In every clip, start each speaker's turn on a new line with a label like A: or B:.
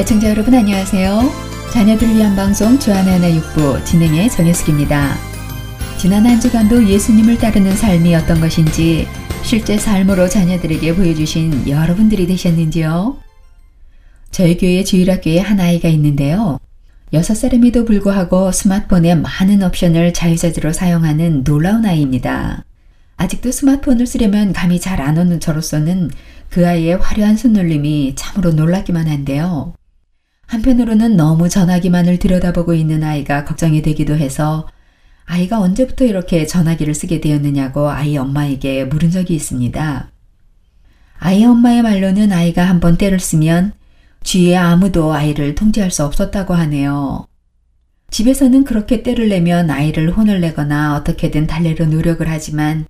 A: 애청자 여러분 안녕하세요. 자녀들을 위한 방송 주안의 육부 진행의 정혜숙입니다. 지난 한 주간도 예수님을 따르는 삶이 어떤 것인지 실제 삶으로 자녀들에게 보여주신 여러분들이 되셨는지요? 저희 교회 주일학교에 한 아이가 있는데요. 6살임에도 불구하고 스마트폰에 많은 옵션을 자유자재로 사용하는 놀라운 아이입니다. 아직도 스마트폰을 쓰려면 감이 잘 안 오는 저로서는 그 아이의 화려한 손놀림이 참으로 놀랍기만 한데요. 한편으로는 너무 전화기만을 들여다보고 있는 아이가 걱정이 되기도 해서 아이가 언제부터 이렇게 전화기를 쓰게 되었느냐고 아이 엄마에게 물은 적이 있습니다. 아이 엄마의 말로는 아이가 한번 때를 쓰면 주위에 아무도 아이를 통제할 수 없었다고 하네요. 집에서는 그렇게 때를 내면 아이를 혼을 내거나 어떻게든 달래려 노력을 하지만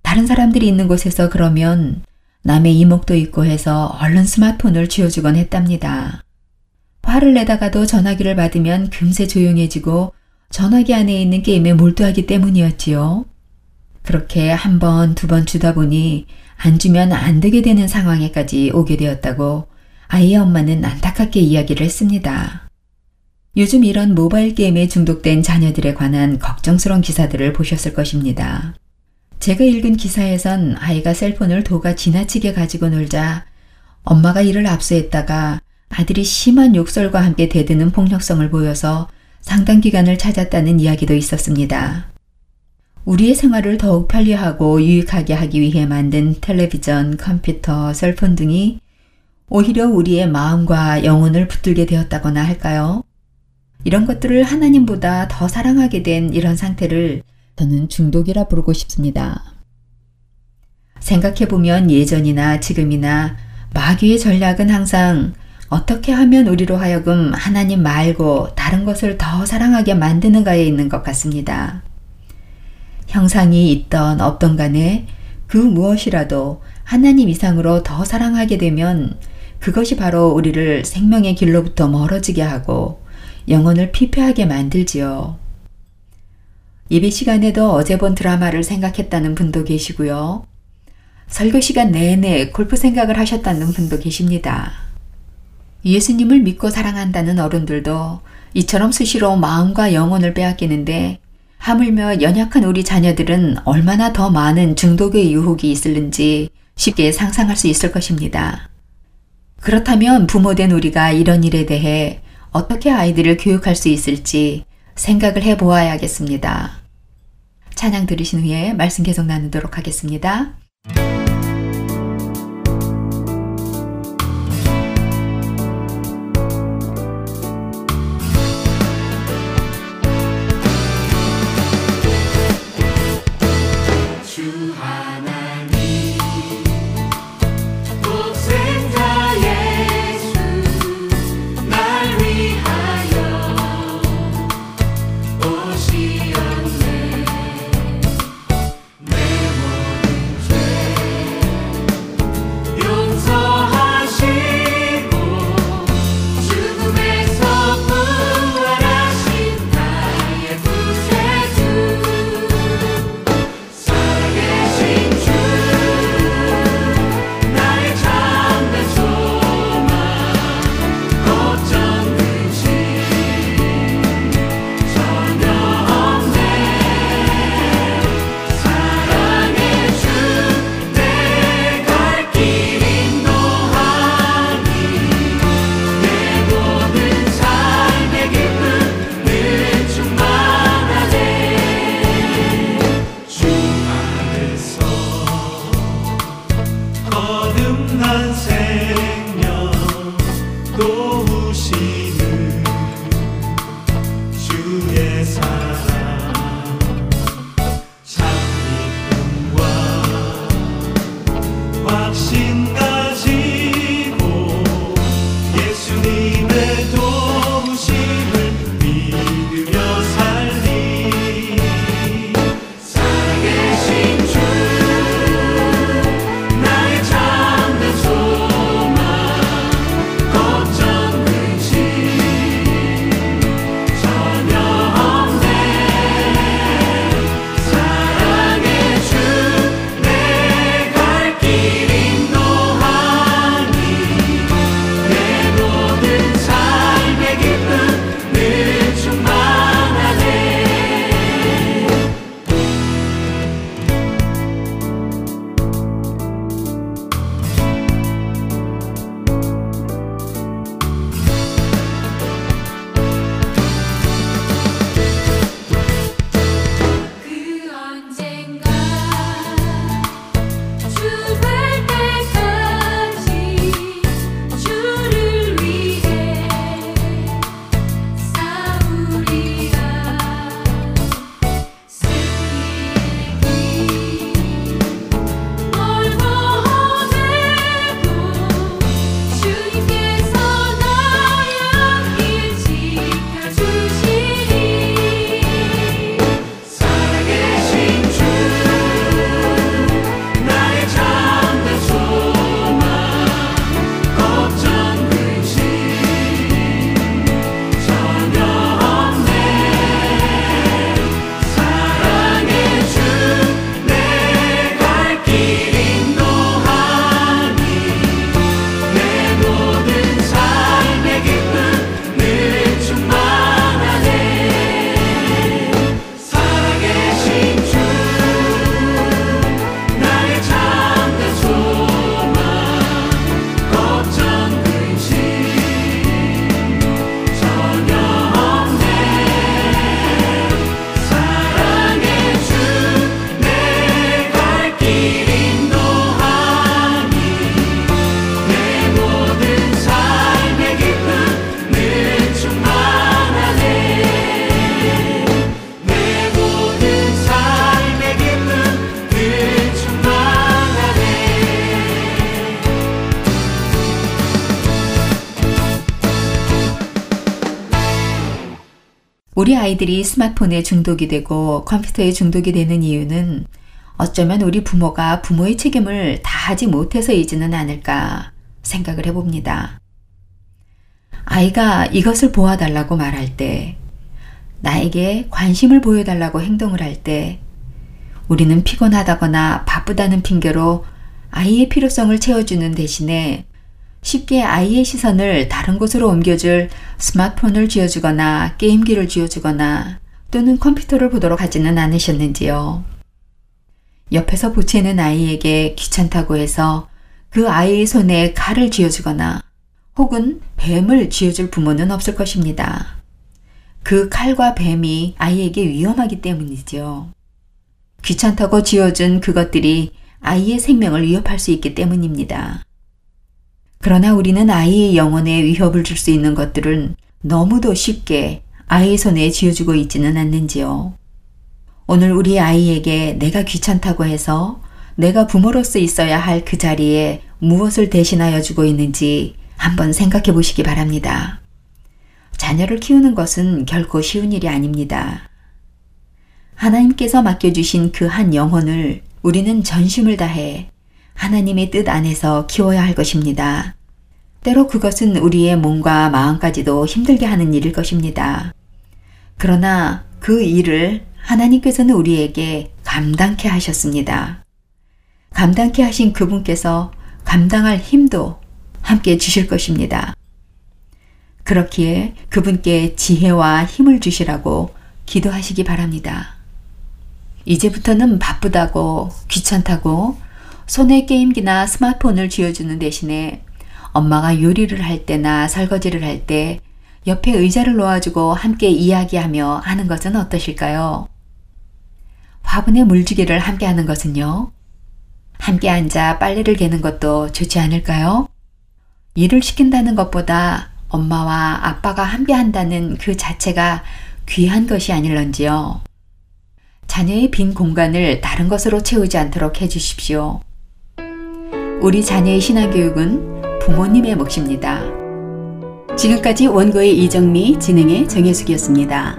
A: 다른 사람들이 있는 곳에서 그러면 남의 이목도 있고 해서 얼른 스마트폰을 쥐어주곤 했답니다. 화를 내다가도 전화기를 받으면 금세 조용해지고 전화기 안에 있는 게임에 몰두하기 때문이었지요. 그렇게 한 번, 두 번 주다 보니 안 주면 안 되게 되는 상황에까지 오게 되었다고 아이의 엄마는 안타깝게 이야기를 했습니다. 요즘 이런 모바일 게임에 중독된 자녀들에 관한 걱정스러운 기사들을 보셨을 것입니다. 제가 읽은 기사에선 아이가 셀폰을 도가 지나치게 가지고 놀자 엄마가 이를 압수했다가 아들이 심한 욕설과 함께 대드는 폭력성을 보여서 상당 기간을 찾았다는 이야기도 있었습니다. 우리의 생활을 더욱 편리하고 유익하게 하기 위해 만든 텔레비전, 컴퓨터, 셀폰 등이 오히려 우리의 마음과 영혼을 붙들게 되었다거나 할까요? 이런 것들을 하나님보다 더 사랑하게 된 이런 상태를 저는 중독이라 부르고 싶습니다. 생각해보면 예전이나 지금이나 마귀의 전략은 항상 어떻게 하면 우리로 하여금 하나님 말고 다른 것을 더 사랑하게 만드는가에 있는 것 같습니다. 형상이 있던 없던 간에 그 무엇이라도 하나님 이상으로 더 사랑하게 되면 그것이 바로 우리를 생명의 길로부터 멀어지게 하고 영혼을 피폐하게 만들지요. 예배 시간에도 어제 본 드라마를 생각했다는 분도 계시고요. 설교 시간 내내 골프 생각을 하셨다는 분도 계십니다. 예수님을 믿고 사랑한다는 어른들도 이처럼 수시로 마음과 영혼을 빼앗기는데 하물며 연약한 우리 자녀들은 얼마나 더 많은 중독의 유혹이 있을는지 쉽게 상상할 수 있을 것입니다. 그렇다면 부모된 우리가 이런 일에 대해 어떻게 아이들을 교육할 수 있을지 생각을 해 보아야겠습니다. 찬양 들으신 후에 말씀 계속 나누도록 하겠습니다. 아이들이 스마트폰에 중독이 되고 컴퓨터에 중독이 되는 이유는 어쩌면 우리 부모가 부모의 책임을 다하지 못해서이지는 않을까 생각을 해봅니다. 아이가 이것을 보아달라고 말할 때, 나에게 관심을 보여달라고 행동을 할 때, 우리는 피곤하다거나 바쁘다는 핑계로 아이의 필요성을 채워주는 대신에 쉽게 아이의 시선을 다른 곳으로 옮겨줄 스마트폰을 쥐어주거나 게임기를 쥐어주거나 또는 컴퓨터를 보도록 하지는 않으셨는지요. 옆에서 보채는 아이에게 귀찮다고 해서 그 아이의 손에 칼을 쥐어주거나 혹은 뱀을 쥐어줄 부모는 없을 것입니다. 그 칼과 뱀이 아이에게 위험하기 때문이죠. 귀찮다고 쥐어준 그것들이 아이의 생명을 위협할 수 있기 때문입니다. 그러나 우리는 아이의 영혼에 위협을 줄 수 있는 것들은 너무도 쉽게 아이의 손에 쥐어주고 있지는 않는지요. 오늘 우리 아이에게 내가 귀찮다고 해서 내가 부모로서 있어야 할 그 자리에 무엇을 대신하여 주고 있는지 한번 생각해 보시기 바랍니다. 자녀를 키우는 것은 결코 쉬운 일이 아닙니다. 하나님께서 맡겨주신 그 한 영혼을 우리는 전심을 다해 하나님의 뜻 안에서 키워야 할 것입니다. 때로 그것은 우리의 몸과 마음까지도 힘들게 하는 일일 것입니다. 그러나 그 일을 하나님께서는 우리에게 감당케 하셨습니다. 감당케 하신 그분께서 감당할 힘도 함께 주실 것입니다. 그렇기에 그분께 지혜와 힘을 주시라고 기도하시기 바랍니다. 이제부터는 바쁘다고 귀찮다고 손에 게임기나 스마트폰을 쥐어주는 대신에 엄마가 요리를 할 때나 설거지를 할 때 옆에 의자를 놓아주고 함께 이야기하며 하는 것은 어떠실까요? 화분에 물주기를 함께 하는 것은요? 함께 앉아 빨래를 개는 것도 좋지 않을까요? 일을 시킨다는 것보다 엄마와 아빠가 함께 한다는 그 자체가 귀한 것이 아닐런지요. 자녀의 빈 공간을 다른 것으로 채우지 않도록 해주십시오. 우리 자녀의 신앙교육은 부모님의 몫입니다. 지금까지 원고의 이정미, 진행의 정혜숙이었습니다.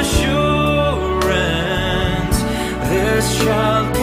B: assurance, this shall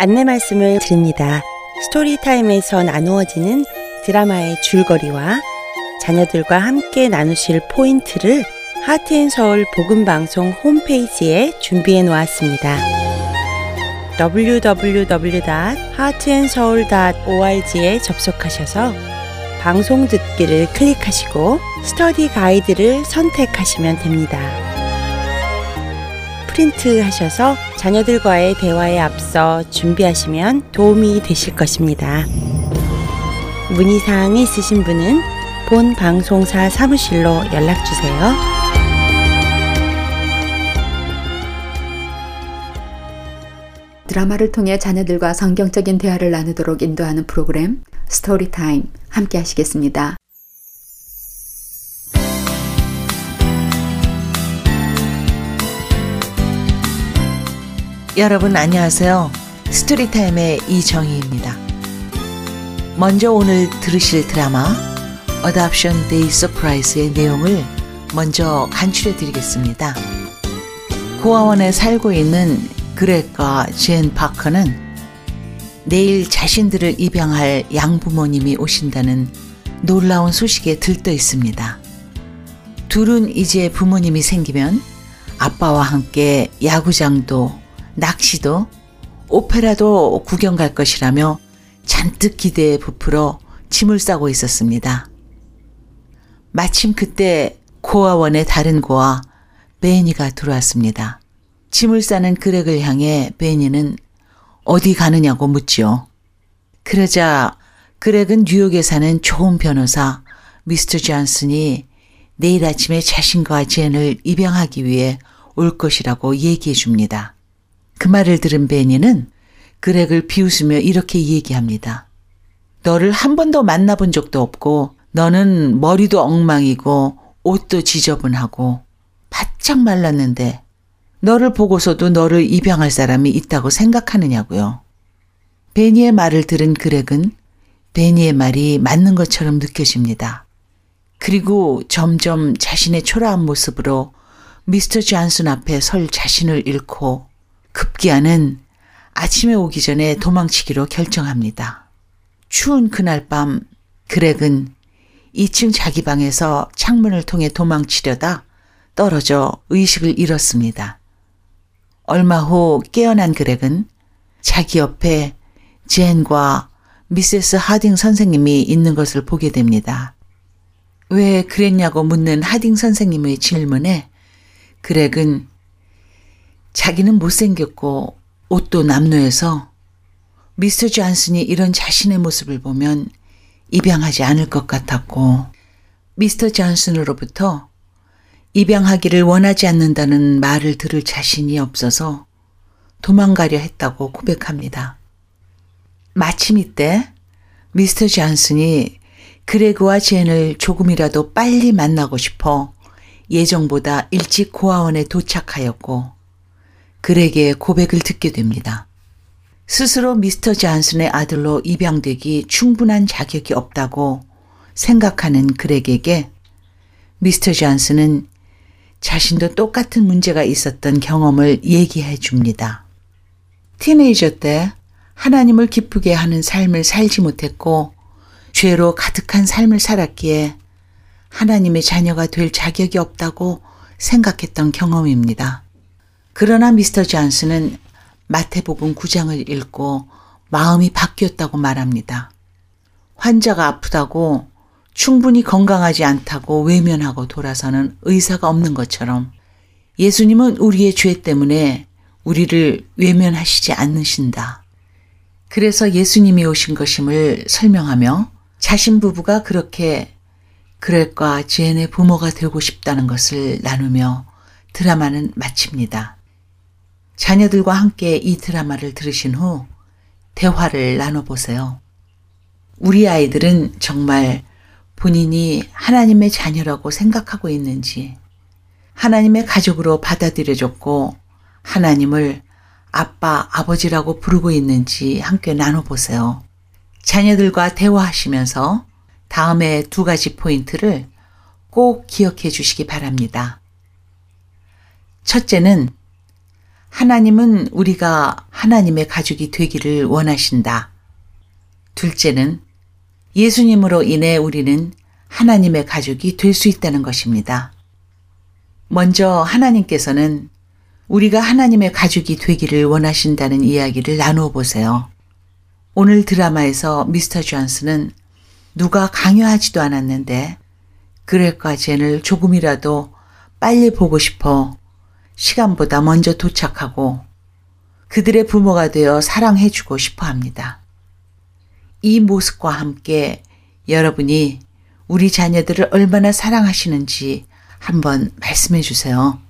B: 안내 말씀을 드립니다. 스토리타임에서 나누어지는 드라마의 줄거리와 자녀들과 함께 나누실 포인트를 하트앤서울 복음방송 홈페이지에 준비해 놓았습니다. www.heartandseoul.org에 접속하셔서 방송 듣기를 클릭하시고 스터디 가이드를 선택하시면 됩니다. 프린트 하셔서 자녀들과의 대화에 앞서 준비하시면 도움이 되실 것입니다. 문의사항이 있으신 분은 본 방송사 사무실로 연락주세요.
A: 드라마를 통해 자녀들과 성경적인 대화를 나누도록 인도하는 프로그램 스토리타임 함께 하시겠습니다.
C: 여러분 안녕하세요. 스토리타임의 이정희입니다. 먼저 오늘 들으실 드라마 Adoption Day Surprise의 내용을 먼저 간추려 드리겠습니다. 고아원에 살고 있는 그렉과 젠 파커는 내일 자신들을 입양할 양부모님이 오신다는 놀라운 소식에 들떠 있습니다. 둘은 이제 부모님이 생기면 아빠와 함께 야구장도 낚시도 오페라도 구경 갈 것이라며 잔뜩 기대에 부풀어 짐을 싸고 있었습니다. 마침 그때 고아원의 다른 고아 베니가 들어왔습니다. 짐을 싸는 그렉을 향해 베니는 어디 가느냐고 묻지요. 그러자 그렉은 뉴욕에 사는 좋은 변호사 미스터 존슨이 내일 아침에 자신과 젠을 입양하기 위해 올 것이라고 얘기해 줍니다. 그 말을 들은 베니는 그렉을 비웃으며 이렇게 얘기합니다. 너를 한 번도 만나본 적도 없고 너는 머리도 엉망이고 옷도 지저분하고 바짝 말랐는데 너를 보고서도 너를 입양할 사람이 있다고 생각하느냐고요. 베니의 말을 들은 그렉은 베니의 말이 맞는 것처럼 느껴집니다. 그리고 점점 자신의 초라한 모습으로 미스터 존슨 앞에 설 자신을 잃고 급기야는 아침에 오기 전에 도망치기로 결정합니다. 추운 그날 밤 그렉은 2층 자기 방에서 창문을 통해 도망치려다 떨어져 의식을 잃었습니다. 얼마 후 깨어난 그렉은 자기 옆에 젠과 미세스 하딩 선생님이 있는 것을 보게 됩니다. 왜 그랬냐고 묻는 하딩 선생님의 질문에 그렉은 자기는 못생겼고 옷도 남루해서 미스터 존슨이 이런 자신의 모습을 보면 입양하지 않을 것 같았고 미스터 존슨으로부터 입양하기를 원하지 않는다는 말을 들을 자신이 없어서 도망가려 했다고 고백합니다. 마침 이때 미스터 존슨이 그레그와 젠을 조금이라도 빨리 만나고 싶어 예정보다 일찍 고아원에 도착하였고 그렉의 고백을 듣게 됩니다. 스스로 미스터 존슨의 아들로 입양되기 충분한 자격이 없다고 생각하는 그렉에게 미스터 존슨은 자신도 똑같은 문제가 있었던 경험을 얘기해 줍니다. 티네이저 때 하나님을 기쁘게 하는 삶을 살지 못했고 죄로 가득한 삶을 살았기에 하나님의 자녀가 될 자격이 없다고 생각했던 경험입니다. 그러나 미스터 존슨은 마태복음 9장을 읽고 마음이 바뀌었다고 말합니다. 환자가 아프다고 충분히 건강하지 않다고 외면하고 돌아서는 의사가 없는 것처럼 예수님은 우리의 죄 때문에 우리를 외면하시지 않으신다. 그래서 예수님이 오신 것임을 설명하며 자신 부부가 그렇게 그럴과 제인의 부모가 되고 싶다는 것을 나누며 드라마는 마칩니다. 자녀들과 함께 이 드라마를 들으신 후 대화를 나눠보세요. 우리 아이들은 정말 본인이 하나님의 자녀라고 생각하고 있는지, 하나님의 가족으로 받아들여졌고, 하나님을 아빠, 아버지라고 부르고 있는지 함께 나눠보세요. 자녀들과 대화하시면서 다음에 두 가지 포인트를 꼭 기억해 주시기 바랍니다. 첫째는 하나님은 우리가 하나님의 가족이 되기를 원하신다. 둘째는 예수님으로 인해 우리는 하나님의 가족이 될 수 있다는 것입니다. 먼저 하나님께서는 우리가 하나님의 가족이 되기를 원하신다는 이야기를 나누어 보세요. 오늘 드라마에서 미스터 존스는 누가 강요하지도 않았는데 그레과 젠을 조금이라도 빨리 보고 싶어 시간보다 먼저 도착하고 그들의 부모가 되어 사랑해주고 싶어 합니다. 이 모습과 함께 여러분이 우리 자녀들을 얼마나 사랑하시는지 한번 말씀해 주세요.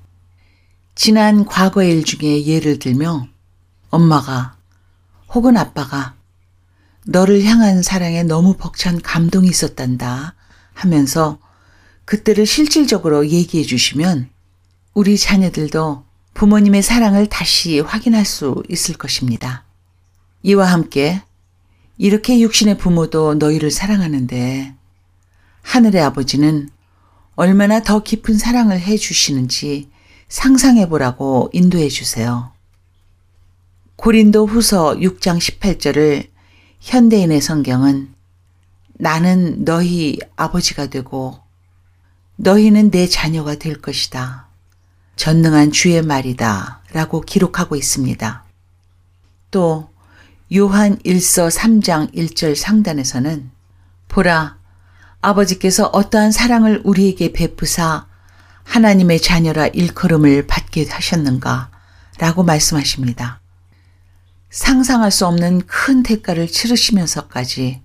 C: 지난 과거의 일 중에 예를 들며 엄마가 혹은 아빠가 너를 향한 사랑에 너무 벅찬 감동이 있었단다 하면서 그때를 실질적으로 얘기해 주시면 우리 자녀들도 부모님의 사랑을 다시 확인할 수 있을 것입니다. 이와 함께 이렇게 육신의 부모도 너희를 사랑하는데 하늘의 아버지는 얼마나 더 깊은 사랑을 해 주시는지 상상해 보라고 인도해 주세요. 고린도 후서 6장 18절을 현대인의 성경은 나는 너희 아버지가 되고 너희는 내 자녀가 될 것이다. 전능한 주의 말이다. 라고 기록하고 있습니다. 또 요한 1서 3장 1절 상단에서는 보라, 아버지께서 어떠한 사랑을 우리에게 베푸사 하나님의 자녀라 일컬음을 받게 하셨는가 라고 말씀하십니다. 상상할 수 없는 큰 대가를 치르시면서까지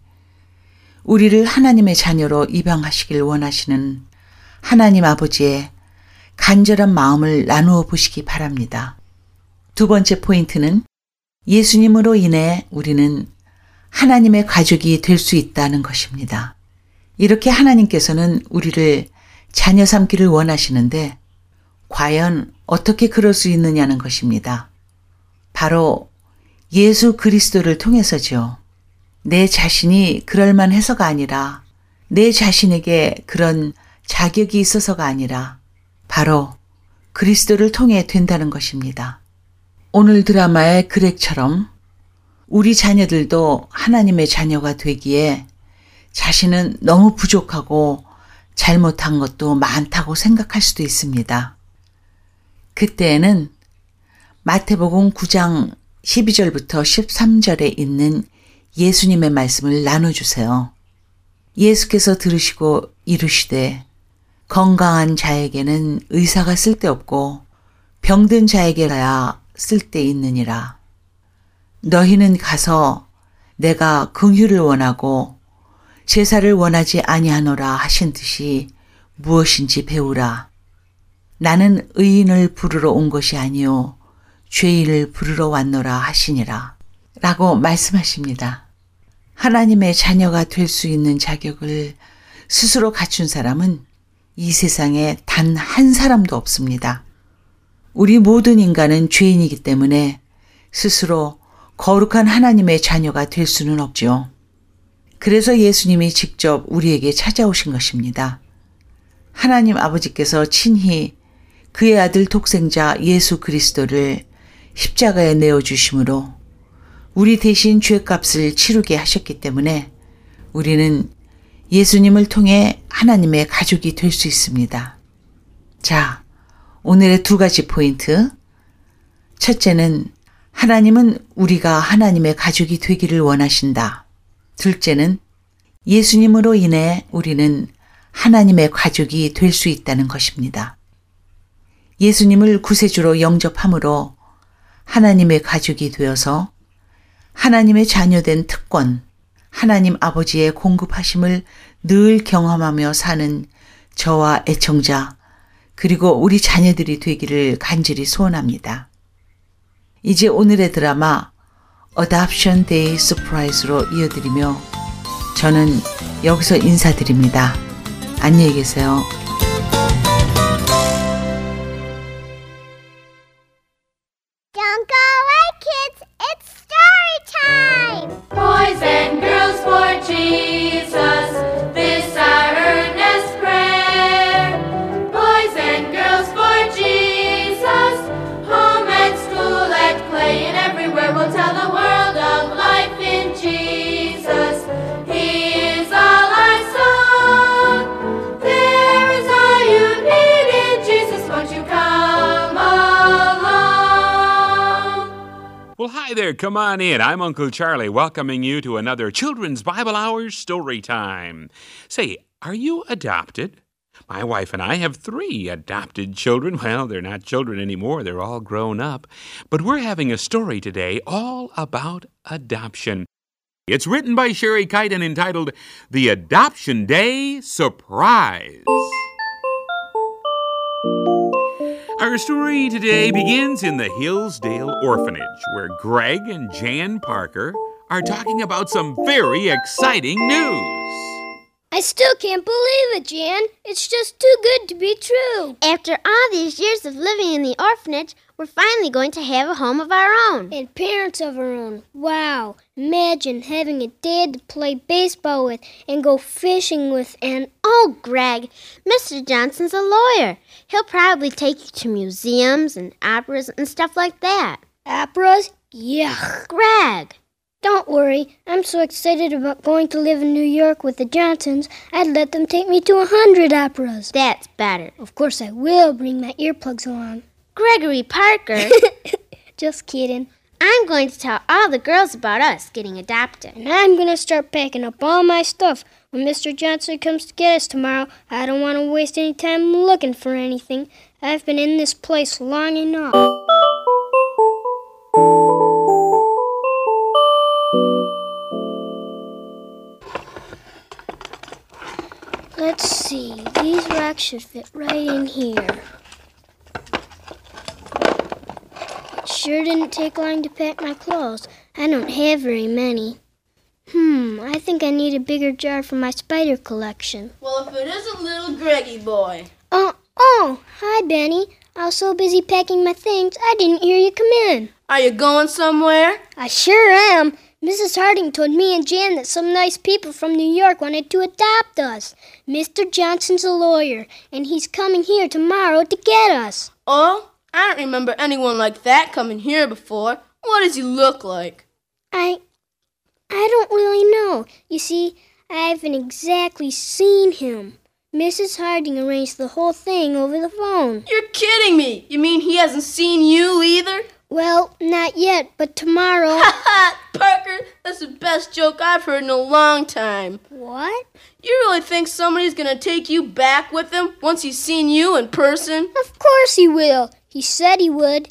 C: 우리를 하나님의 자녀로 입양하시길 원하시는 하나님 아버지의 간절한 마음을 나누어 보시기 바랍니다. 두 번째 포인트는 예수님으로 인해 우리는 하나님의 가족이 될 수 있다는 것입니다. 이렇게 하나님께서는 우리를 자녀 삼기를 원하시는데 과연 어떻게 그럴 수 있느냐는 것입니다. 바로 예수 그리스도를 통해서죠. 내 자신이 그럴만 해서가 아니라 내 자신에게 그런 자격이 있어서가 아니라 바로 그리스도를 통해 된다는 것입니다. 오늘 드라마의 그렉처럼 우리 자녀들도 하나님의 자녀가 되기에 자신은 너무 부족하고 잘못한 것도 많다고 생각할 수도 있습니다. 그때에는 마태복음 9장 12절부터 13절에 있는 예수님의 말씀을 나눠주세요. 예수께서 들으시고 이르시되 건강한 자에게는 의사가 쓸데없고 병든 자에게야 쓸데있느니라. 너희는 가서 내가 긍휼을 원하고 제사를 원하지 아니하노라 하신 듯이 무엇인지 배우라. 나는 의인을 부르러 온 것이 아니요 죄인을 부르러 왔노라 하시니라. 라고 말씀하십니다. 하나님의 자녀가 될 수 있는 자격을 스스로 갖춘 사람은 이 세상에 단 한 사람도 없습니다. 우리 모든 인간은 죄인이기 때문에 스스로 거룩한 하나님의 자녀가 될 수는 없죠. 그래서 예수님이 직접 우리에게 찾아오신 것입니다. 하나님 아버지께서 친히 그의 아들 독생자 예수 그리스도를 십자가에 내어주심으로 우리 대신 죄값을 치르게 하셨기 때문에 우리는 예수님을 통해 하나님의 가족이 될 수 있습니다. 자, 오늘의 두 가지 포인트. 첫째는 하나님은 우리가 하나님의 가족이 되기를 원하신다. 둘째는 예수님으로 인해 우리는 하나님의 가족이 될 수 있다는 것입니다. 예수님을 구세주로 영접함으로 하나님의 가족이 되어서 하나님의 자녀된 특권, 하나님 아버지의 공급하심을 늘 경험하며 사는 저와 애청자, 그리고 우리 자녀들이 되기를 간절히 소원합니다. 이제 오늘의 드라마 Adoption Day Surprise로 이어드리며 저는 여기서 인사드립니다. 안녕히 계세요.
D: Don't go away, kids. It's story time.
E: Boys and girls energy.
F: Well, hi there. Come on in. I'm Uncle Charlie, welcoming you to another Children's Bible Hours story time. Say, are you adopted? My wife and I have three adopted children. Well, they're not children anymore, they're all grown up. But we're having a story today all about adoption. It's written by Sherry Kite and entitled The Adoption Day Surprise. Our story today begins in the Hillsdale Orphanage, where Greg and Jan Parker are talking about some very exciting news.
G: I still can't believe it, Jan. It's just too good to be true.
D: After all these years of living in the orphanage, we're finally going to have a home of our own.
G: And parents of our own. Wow. Imagine having a dad to play baseball with and go fishing with and
D: Oh, Greg, Mr. Johnson's a lawyer. He'll probably take you to museums and operas and stuff like that.
G: operas? Yuck.
D: Greg,
G: Don't worry. I'm so excited about going to live in New York with the Johnsons, I'd let them take me to a hundred operas.
D: that's better.
G: Of course, I will bring my earplugs along.
D: Gregory Parker,
G: Just kidding.
D: I'm going to tell all the girls about us getting adopted.
G: And I'm gonna start packing up all my stuff. When Mr. Johnson comes to get us tomorrow, I don't want to waste any time looking for anything. I've been in this place long enough. Let's see, these racks should fit right in here. It sure didn't take long to pack my clothes. I don't have very many. Hmm, I think I need a bigger jar for my spider collection.
H: Well, if it isn't little Greggy boy.
G: Oh, oh, hi, Benny. I was so busy packing my things, I didn't hear you come in.
H: Are you going somewhere?
G: I sure am. Mrs. Harding told me and Jan that some nice people from New York wanted to adopt us. Mr. Johnson's a lawyer, and he's coming here tomorrow to get us.
H: Oh, I don't remember anyone like that coming here before. What does he look like?
G: I. I don't really know. You see, I haven't exactly seen him. Mrs. Harding arranged the whole thing over the phone.
H: You're kidding me. You mean he hasn't seen you either?
G: Well, not yet, but tomorrow.
H: Ha! Parker, that's the best joke I've heard in a long time.
G: what?
H: You really think somebody's gonna take you back with him once he's seen you in person?
G: Of course he will. He said he would.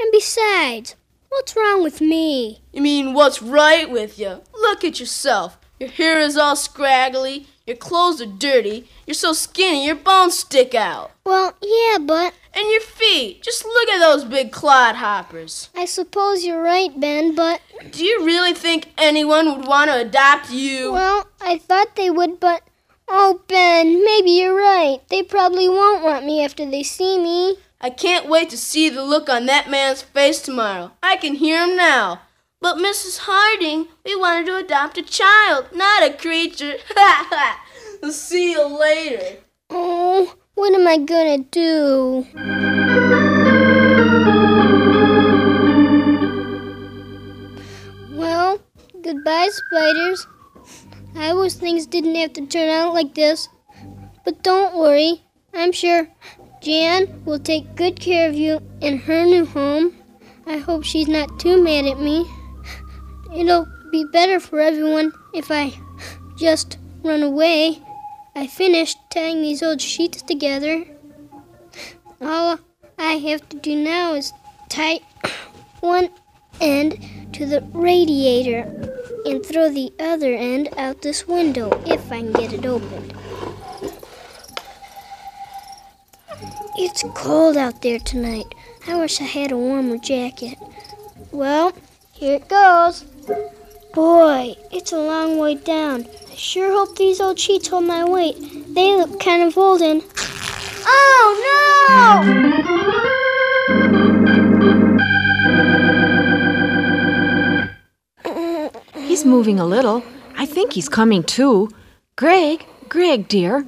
G: And besides, what's wrong with me?
H: You mean what's right with you? Look at yourself. Your hair is all scraggly, your clothes are dirty, you're so skinny your bones stick out.
G: Well, yeah, but
H: And your feet, just look at those big clodhoppers.
G: I suppose you're right, Ben, but.
H: Do you really think anyone would want to adopt you?
G: Well, I thought they would, but. Oh, Ben, maybe you're right. They probably won't want me after they see me.
H: I can't wait to see the look on that man's face tomorrow. I can hear him now. But Mrs. Harding, we wanted to adopt a child, not a creature. Ha ha! See you later.
G: Oh, what am I gonna do? Well, goodbye, spiders. I wish things didn't have to turn out like this. But don't worry, I'm sure Jan will take good care of you in her new home. I hope she's not too mad at me. It'll be better for everyone if I just run away. I finished tying these old sheets together. All I have to do now is tie one end to the radiator and throw the other end out this window if I can get it opened. It's cold out there tonight. I wish I had a warmer jacket. Well, here it goes. Boy, it's a long way down. I sure hope these old sheets hold my weight. They look kind of old and. Oh no!
I: He's moving a little. I think he's coming too. Greg, Greg, dear.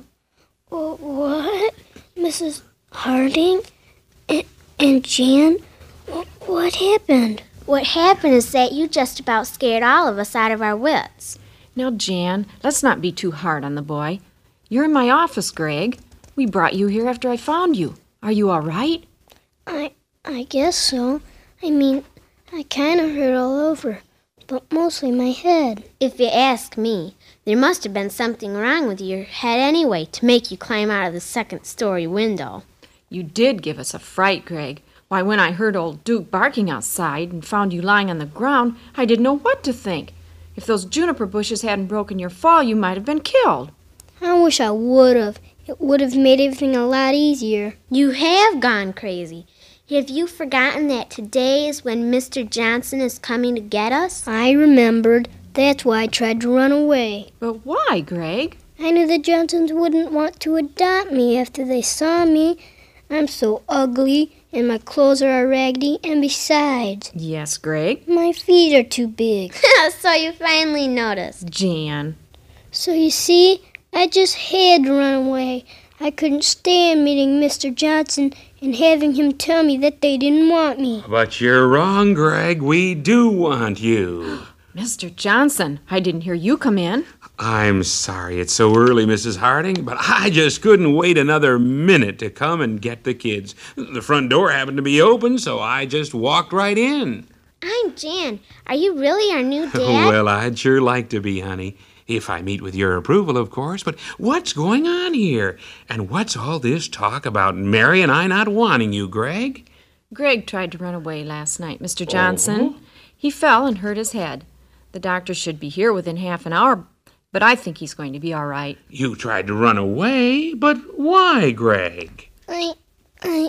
G: Wh- What? Mrs. Harding? And, and Jan? What happened?
D: What happened is that you just about scared all of us out of our wits.
I: Now, Jan, let's not be too hard on the boy. You're in my office, Greg. We brought you here after I found you. Are you all right?
G: I I guess so. I mean, I kind of hurt all over, but mostly my head.
D: If you ask me, there must have been something wrong with your head anyway to make you climb out of the second story window.
I: You did give us a fright, Greg. Why, when I heard old Duke barking outside and found you lying on the ground, I didn't know what to think. If those juniper bushes hadn't broken your fall, you might have been killed.
G: I wish I would have. It would have made everything a lot easier.
D: You have gone crazy. Have you forgotten that today is when Mr. Johnson is coming to get us?
G: I remembered. That's why I tried to run away.
I: But why, Greg?
G: I knew the Johnsons wouldn't want to adopt me after they saw me. I'm so ugly, and my clothes are all raggedy, and besides,
I: Yes, Greg.
G: my feet are too big.
D: so you finally noticed.
I: Jan.
G: So you see, I just had to run away. I couldn't stand meeting Mr. Johnson and having him tell me that they didn't want me.
F: But you're wrong, Greg. We do want you.
I: Mr. Johnson, I didn't hear you come in.
F: I'm sorry it's so early, Mrs. Harding, but I just couldn't wait another minute to come and get the kids. The front door happened to be open, so I just walked right in.
D: I'm Jan. Are you really our new dad?
F: Well, I'd sure like to be, honey. If I meet with your approval, of course. But what's going on here? And what's all this talk about Mary and I not wanting you, Greg?
I: Greg tried to run away last night, Mr. Johnson. Uh-huh. He fell and hurt his head. The doctor should be here within half an hour, but I think he's going to be all right.
F: You tried to run away, but why, Greg?
G: I, I,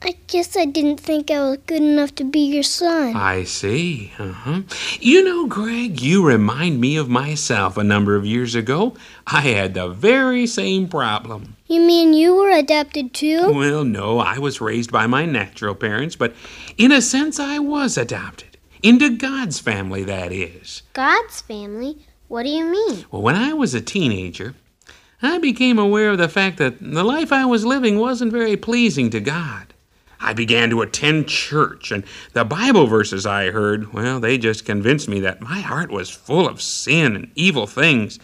G: I guess I didn't think I was good enough to be your son.
F: I see. Uh-huh. You know, Greg, you remind me of myself a number of years ago. I had the very same problem.
G: You mean you were adopted too?
F: Well, no, I was raised by my natural parents, but in a sense, I was adopted. Into God's family, that is.
D: God's family? What do you mean?
F: Well, when I was a teenager, I became aware of the fact that the life I was living wasn't very pleasing to God. I began to attend church, and the Bible verses I heard, well, they just convinced me that my heart was full of sin and evil things.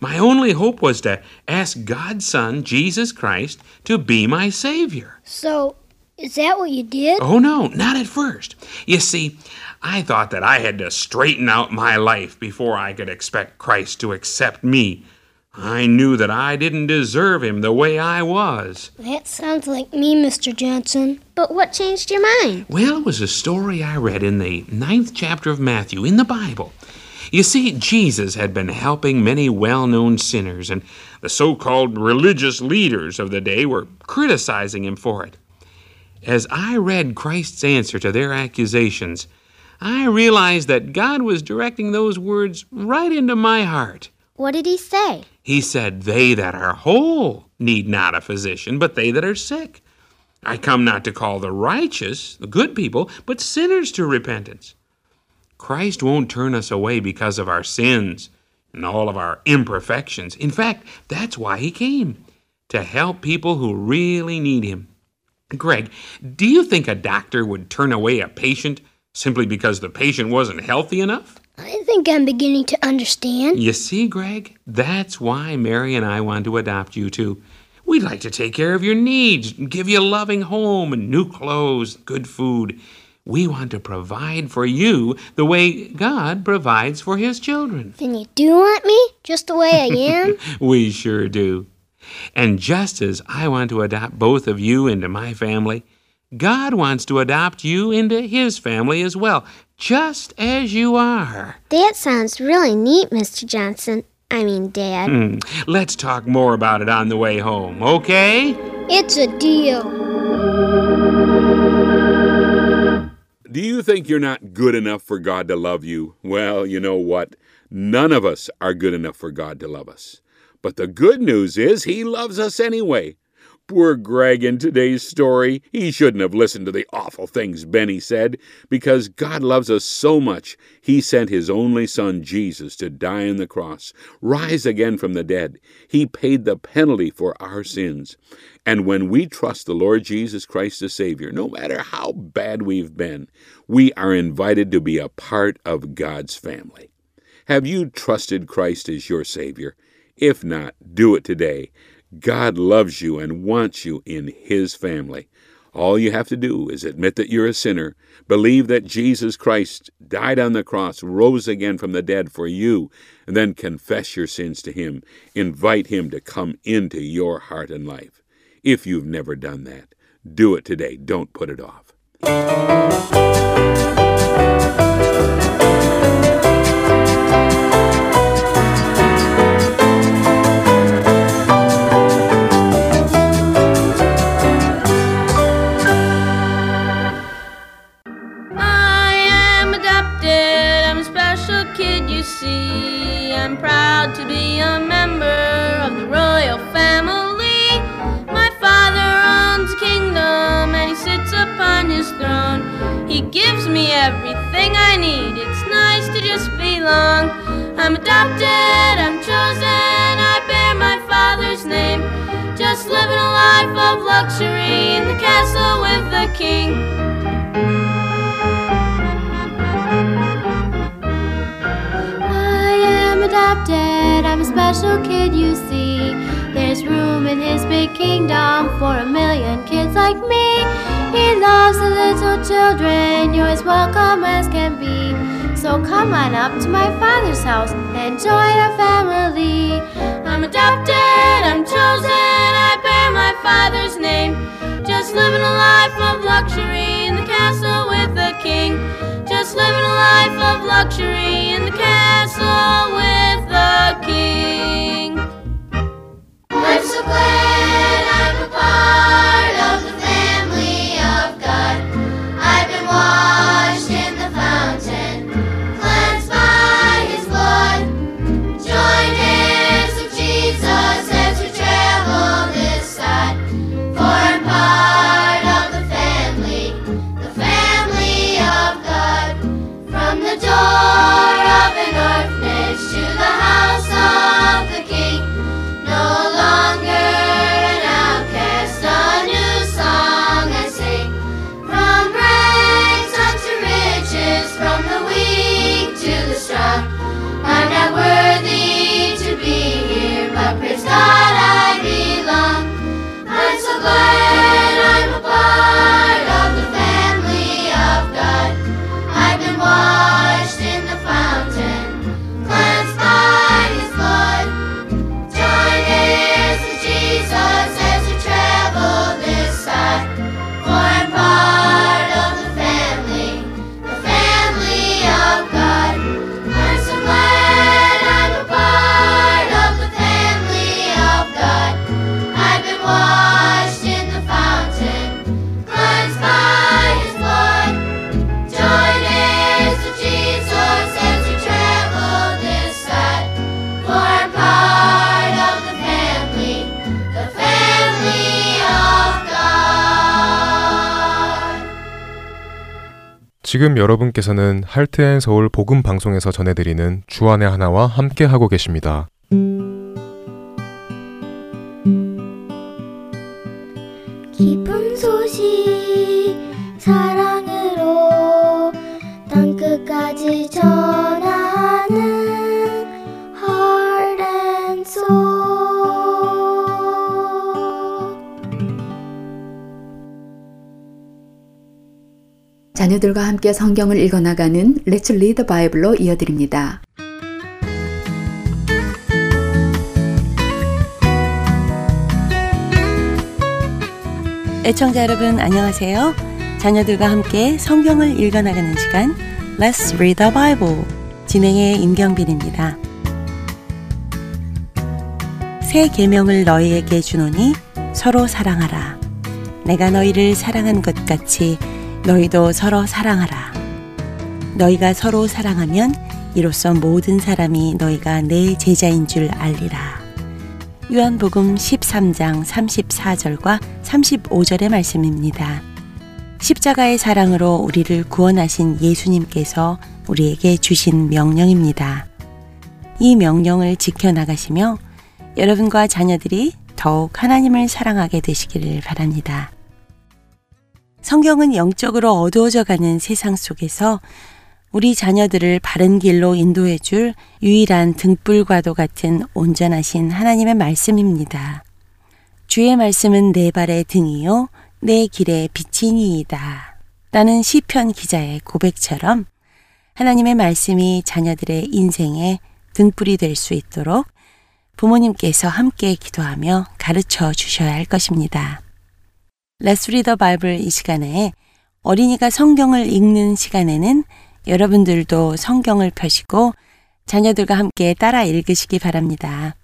F: My only hope was to ask God's Son, Jesus Christ, to be my Savior.
G: So, is that what you did?
F: Oh, no, not at first. You see, I thought that I had to straighten out my life before I could expect Christ to accept me. I knew that I didn't deserve him the way I was.
G: That sounds like me, Mr. Johnson.
D: But what changed your mind?
F: Well, it was a story I read in the ninth chapter of Matthew in the Bible. You see, Jesus had been helping many well known sinners, and the so called religious leaders of the day were criticizing him for it. As I read Christ's answer to their accusations, I realized that God was directing those words right into my heart.
D: What did he say?
F: He said, They that are whole need not a physician, but they that are sick. I come not to call the righteous, the good people, but sinners to repentance. Christ won't turn us away because of our sins and all of our imperfections. In fact, that's why He came to help people who really need Him. Greg, do you think a doctor would turn away a patient simply because the patient wasn't healthy enough?
G: I think I'm beginning to understand.
F: You see, Greg, that's why Mary and I want to adopt you too. We'd like to take care of your needs, give you a loving home and new clothes, good food. We want to provide for you the way God provides for his children.
G: Then you do want me? Just the way I am?
F: We sure do. And just as I want to adopt both of you into my family, God wants to adopt you into his family as well, just as you are.
D: That sounds really neat, Mr. Johnson. I mean, Dad.
F: Hmm. Let's talk more about it on the way home, okay?
G: it's a deal.
J: Do you think you're not good enough for God to love you? Well, you know what? None of us are good enough for God to love us. But the good news is He loves us anyway. Poor Greg in today's story, he shouldn't have listened to the awful things Benny said, because God loves us so much, He sent His only Son, Jesus, to die on the cross, rise again from the dead. He paid the penalty for our sins. And when we trust the Lord Jesus Christ as Savior, no matter how bad we've been, we are invited to be a part of God's family. Have you trusted Christ as your Savior? If not, do it today. God loves you and wants you in His family. All you have to do is admit that you're a sinner, believe that Jesus Christ died on the cross, rose again from the dead for you, and then confess your sins to Him. Invite Him to come into your heart and life. If you've never done that, do it today. Don't put it off.
K: Upon his throne. He gives me everything I need. It's nice to just belong. I'm adopted, I'm chosen, I bear my father's name. Just living a life of luxury in the castle with the king.
L: I am adopted, I'm a special kid, you see. Room in his big kingdom for a million kids like me. He loves the little children, you're as welcome as can be. So come on up to my father's house and join our family.
K: I'm adopted, I'm chosen, I bear my father's name. Just living a life of luxury in the castle with the king. Just living a life of luxury in the castle with
M: 지금 여러분께서는 할트앤 서울 복음 방송에서 전해드리는 주안의 하나와 함께 하고 계십니다.
A: 자녀들과 함께 성경을 읽어나가는 Let's Read the Bible로 이어드립니다.
B: 애청자 여러분 안녕하세요. 자녀들과 함께 성경을 읽어나가는 시간 Let's Read the Bible 진행의 임경빈입니다. 새 계명을 너희에게 주노니 서로 사랑하라. 내가 너희를 사랑한 것 같이 너희도 서로 사랑하라. 너희가 서로 사랑하면 이로써 모든 사람이 너희가 내 제자인 줄 알리라. 요한복음 13장 34절과 35절의 말씀입니다. 십자가의 사랑으로 우리를 구원하신 예수님께서 우리에게 주신 명령입니다. 이 명령을 지켜나가시며 여러분과 자녀들이 더욱 하나님을 사랑하게 되시기를 바랍니다. 성경은 영적으로 어두워져 가는 세상 속에서 우리 자녀들을 바른 길로 인도해 줄 유일한 등불과도 같은 온전하신 하나님의 말씀입니다. 주의 말씀은 내 발의 등이요 내 길의 빛이니이다. 라는 시편 기자의 고백처럼 하나님의 말씀이 자녀들의 인생에 등불이 될 수 있도록 부모님께서 함께 기도하며 가르쳐 주셔야 할 것입니다. Let's Read the Bible 이 시간에 어린이가 성경을 읽는 시간에는 여러분들도 성경을 펴시고 자녀들과 함께 따라 읽으시기 바랍니다.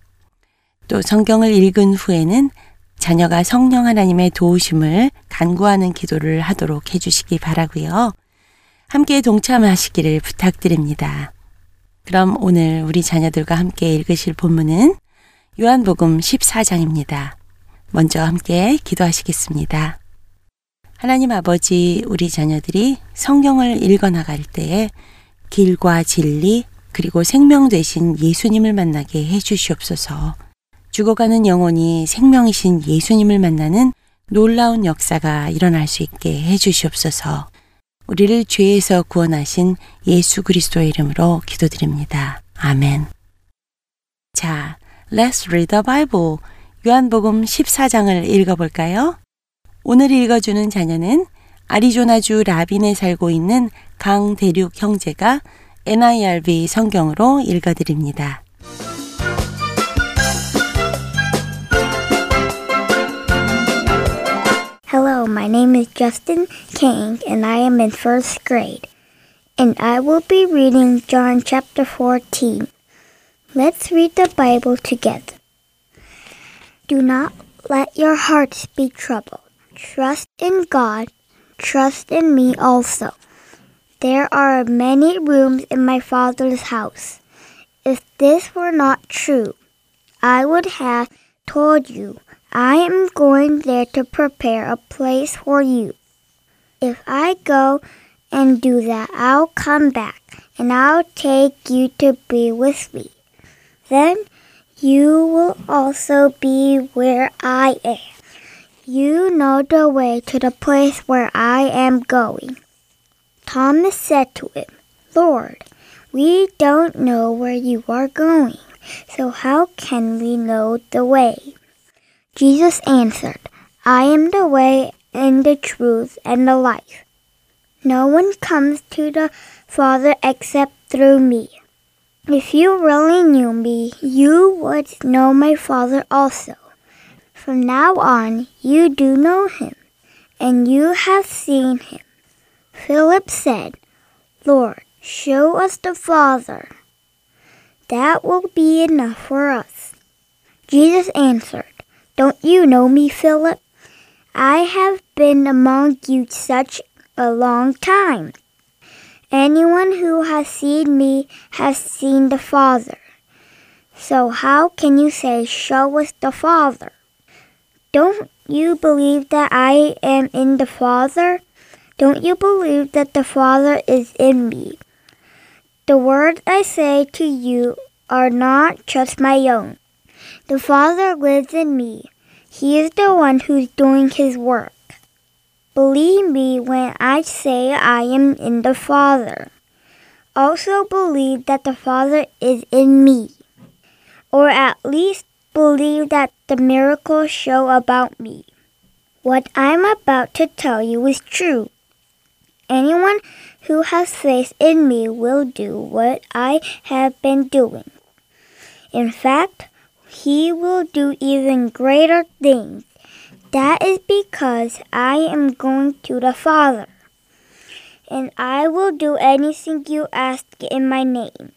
B: 또 성경을 읽은 후에는 자녀가 성령 하나님의 도우심을 간구하는 기도를 하도록 해주시기 바라고요. 함께 동참하시기를 부탁드립니다. 그럼 오늘 우리 자녀들과 함께 읽으실 본문은 요한복음 14장입니다. 먼저 함께 기도하시겠습니다. 하나님 아버지, 우리 자녀들이 성경을 읽어 나갈 때에 길과 진리, 그리고 생명 되신 예수님을 만나게 해 주시옵소서. 죽어가는 영혼이 생명이신 예수님을 만나는 놀라운 역사가 일어날 수 있게 해 주시옵소서. 우리를 죄에서 구원하신 예수 그리스도의 이름으로 기도드립니다. 아멘. 자, Let's read the Bible. 요한복음 14장을 읽어볼까요? 오늘 읽어주는 자녀는 아리조나주 라빈에 살고 있는 강대륙 형제가 NIRV 성경으로 읽어드립니다.
N: Hello, my name is Justin King, and I am in first grade. And I will be reading John chapter 14. Let's read the Bible together. Do not let your hearts be troubled. Trust in God, trust in me also. There are many rooms in my Father's house. If this were not true, I would have told you. I am going there to prepare a place for you. If I go and do that, I'll come back and I'll take you to be with me. Then you will also be where I am. You know the way to the place where I am going. Thomas said to him, Lord, we don't know where you are going, so how can we know the way? Jesus answered, I am the way and the truth and the life. No one comes to the Father except through me. If you really knew me, you would know my Father also. From now on, you do know him, and you have seen him. Philip said, Lord, show us the Father. That will be enough for us. Jesus answered, Don't you know me, Philip? I have been among you such a long time. Anyone who has seen me has seen the Father. So how can you say, Show us the Father? Don't you believe that I am in the Father? Don't you believe that the Father is in me? The words I say to you are not just my own. The Father lives in me. He is the one who's doing his work. Believe me when I say I am in the Father. Also believe that the Father is in me. Or at least believe that the miracles show about me. What I'm about to tell you is true. Anyone who has faith in me will do what I have been doing. In fact, he will do even greater things. That is because I am going to the Father. And I will do anything you ask in my name.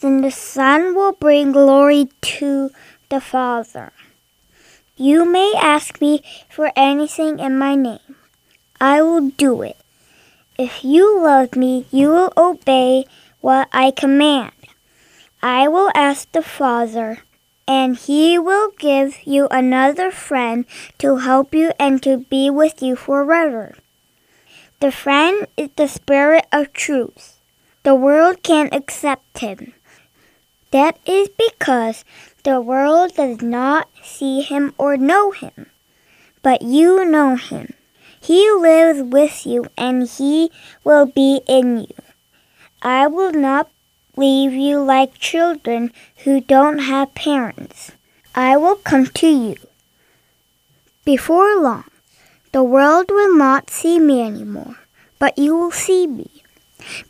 N: Then the Son will bring glory to the Father. You may ask me for anything in my name. I will do it. If you love me, you will obey what I command. I will ask the Father, and he will give you another friend to help you and to be with you forever. The friend is the Spirit of truth. The world can't accept him. That is because the world does not see him or know him. But you know him. He lives with you and he will be in you. I will not leave you like children who don't have parents. I will come to you. Before long, The world will not see me anymore, but you will see me.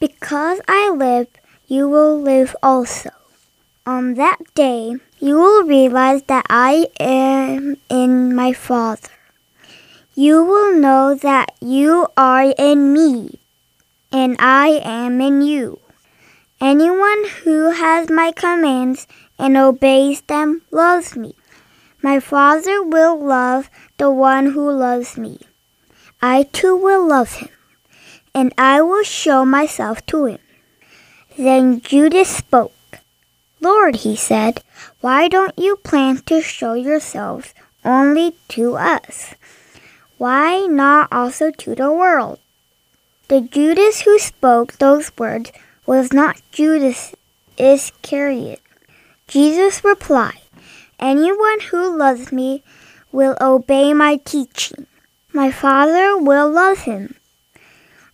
N: Because I live, you will live also. On that day, you will realize that I am in my Father. You will know that you are in me, and I am in you. Anyone who has my commands and obeys them loves me. My Father will love the one who loves me. I too will love him, and I will show myself to him. Then Judas spoke. Lord, he said, why don't you plan to show yourselves only to us? Why not also to the world? The Judas who spoke those words was not Judas Iscariot. Jesus replied, Anyone who loves me will obey my teaching. My Father will love him.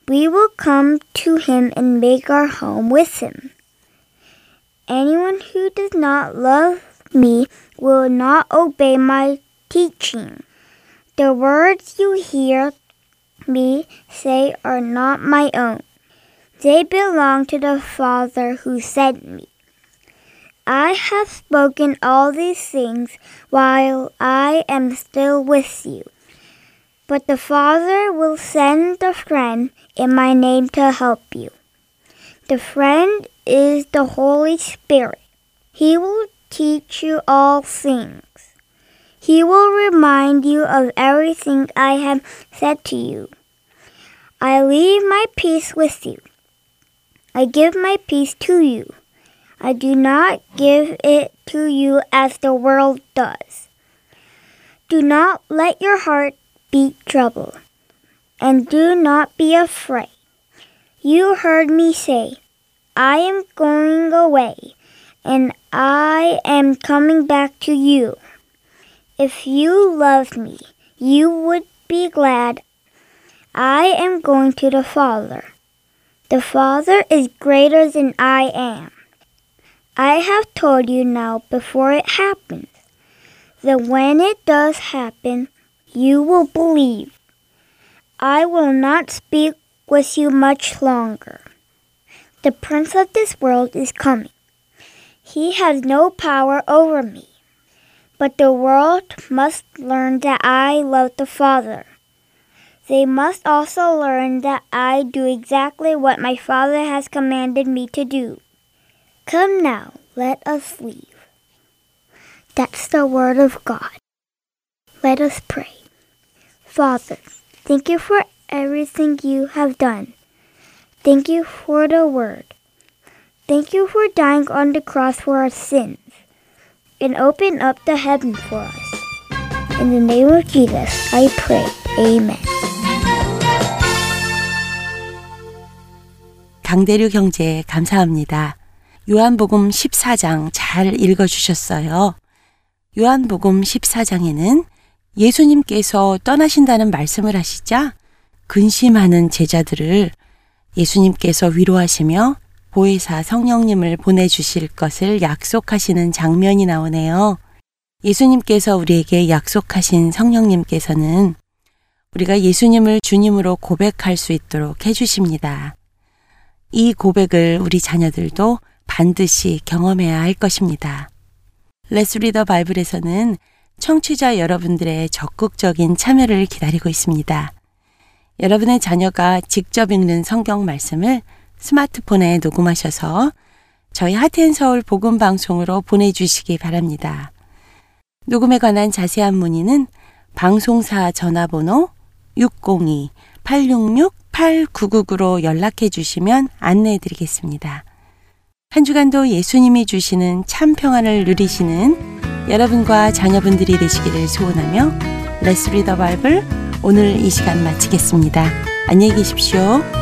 N: We will come to him and make our home with him. Anyone who does not love me will not obey my teaching. The words you hear me say are not my own. They belong to the Father who sent me. I have spoken all these things while I am still with you. But the Father will send a friend in my name to help you. The friend is the Holy Spirit. He will teach you all things. He will remind you of everything I have said to you. I leave my peace with you. I give my peace to you. I do not give it to you as the world does. Do not let your heart be troubled, and do not be afraid. You heard me say, I am going away, and I am coming back to you. If you loved me, you would be glad. I am going to the Father. The Father is greater than I am. I have told you now before it happens, that when it does happen, you will believe. I will not speak with you much longer. The prince of this world is coming. He has no power over me. But the world must learn that I love the Father. They must also learn that I do exactly what my Father has commanded me to do. Come now, let us leave. That's the Word of God. Let us pray. Father, thank you for everything you have done. Thank you for the Word. Thank you for dying on the cross for our sins and open up the heaven for us. In the name of Jesus, I pray. Amen.
B: 강대류 경제 감사합니다. 요한복음 14장 잘 읽어주셨어요. 요한복음 14장에는 예수님께서 떠나신다는 말씀을 하시자 근심하는 제자들을 예수님께서 위로하시며 보혜사 성령님을 보내주실 것을 약속하시는 장면이 나오네요. 예수님께서 우리에게 약속하신 성령님께서는 우리가 예수님을 주님으로 고백할 수 있도록 해주십니다. 이 고백을 우리 자녀들도 반드시 경험해야 할 것입니다. Let's Read the Bible에서는 청취자 여러분들의 적극적인 참여를 기다리고 있습니다. 여러분의 자녀가 직접 읽는 성경 말씀을 스마트폰에 녹음하셔서 저희 하트앤서울 복음 방송으로 보내주시기 바랍니다. 녹음에 관한 자세한 문의는 방송사 전화번호 602-866-8999로 연락해 주시면 안내해 드리겠습니다. 한 주간도 예수님이 주시는 참 평안을 누리시는 여러분과 자녀분들이 되시기를 소원하며 레스 리더 바이블 오늘 이 시간 마치겠습니다. 안녕히 계십시오.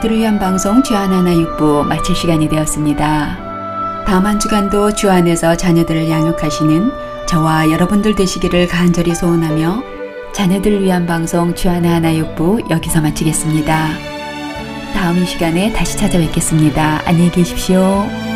A: 자녀들을 위한 방송 주안하나 육부 마칠 시간이 되었습니다. 다음 한 주간도 주 안에서 자녀들을 양육하시는 저와 여러분들 되시기를 간절히 소원하며 자녀들을 위한 방송 주안하나 육부 여기서 마치겠습니다. 다음 이 시간에 다시 찾아뵙겠습니다. 안녕히 계십시오.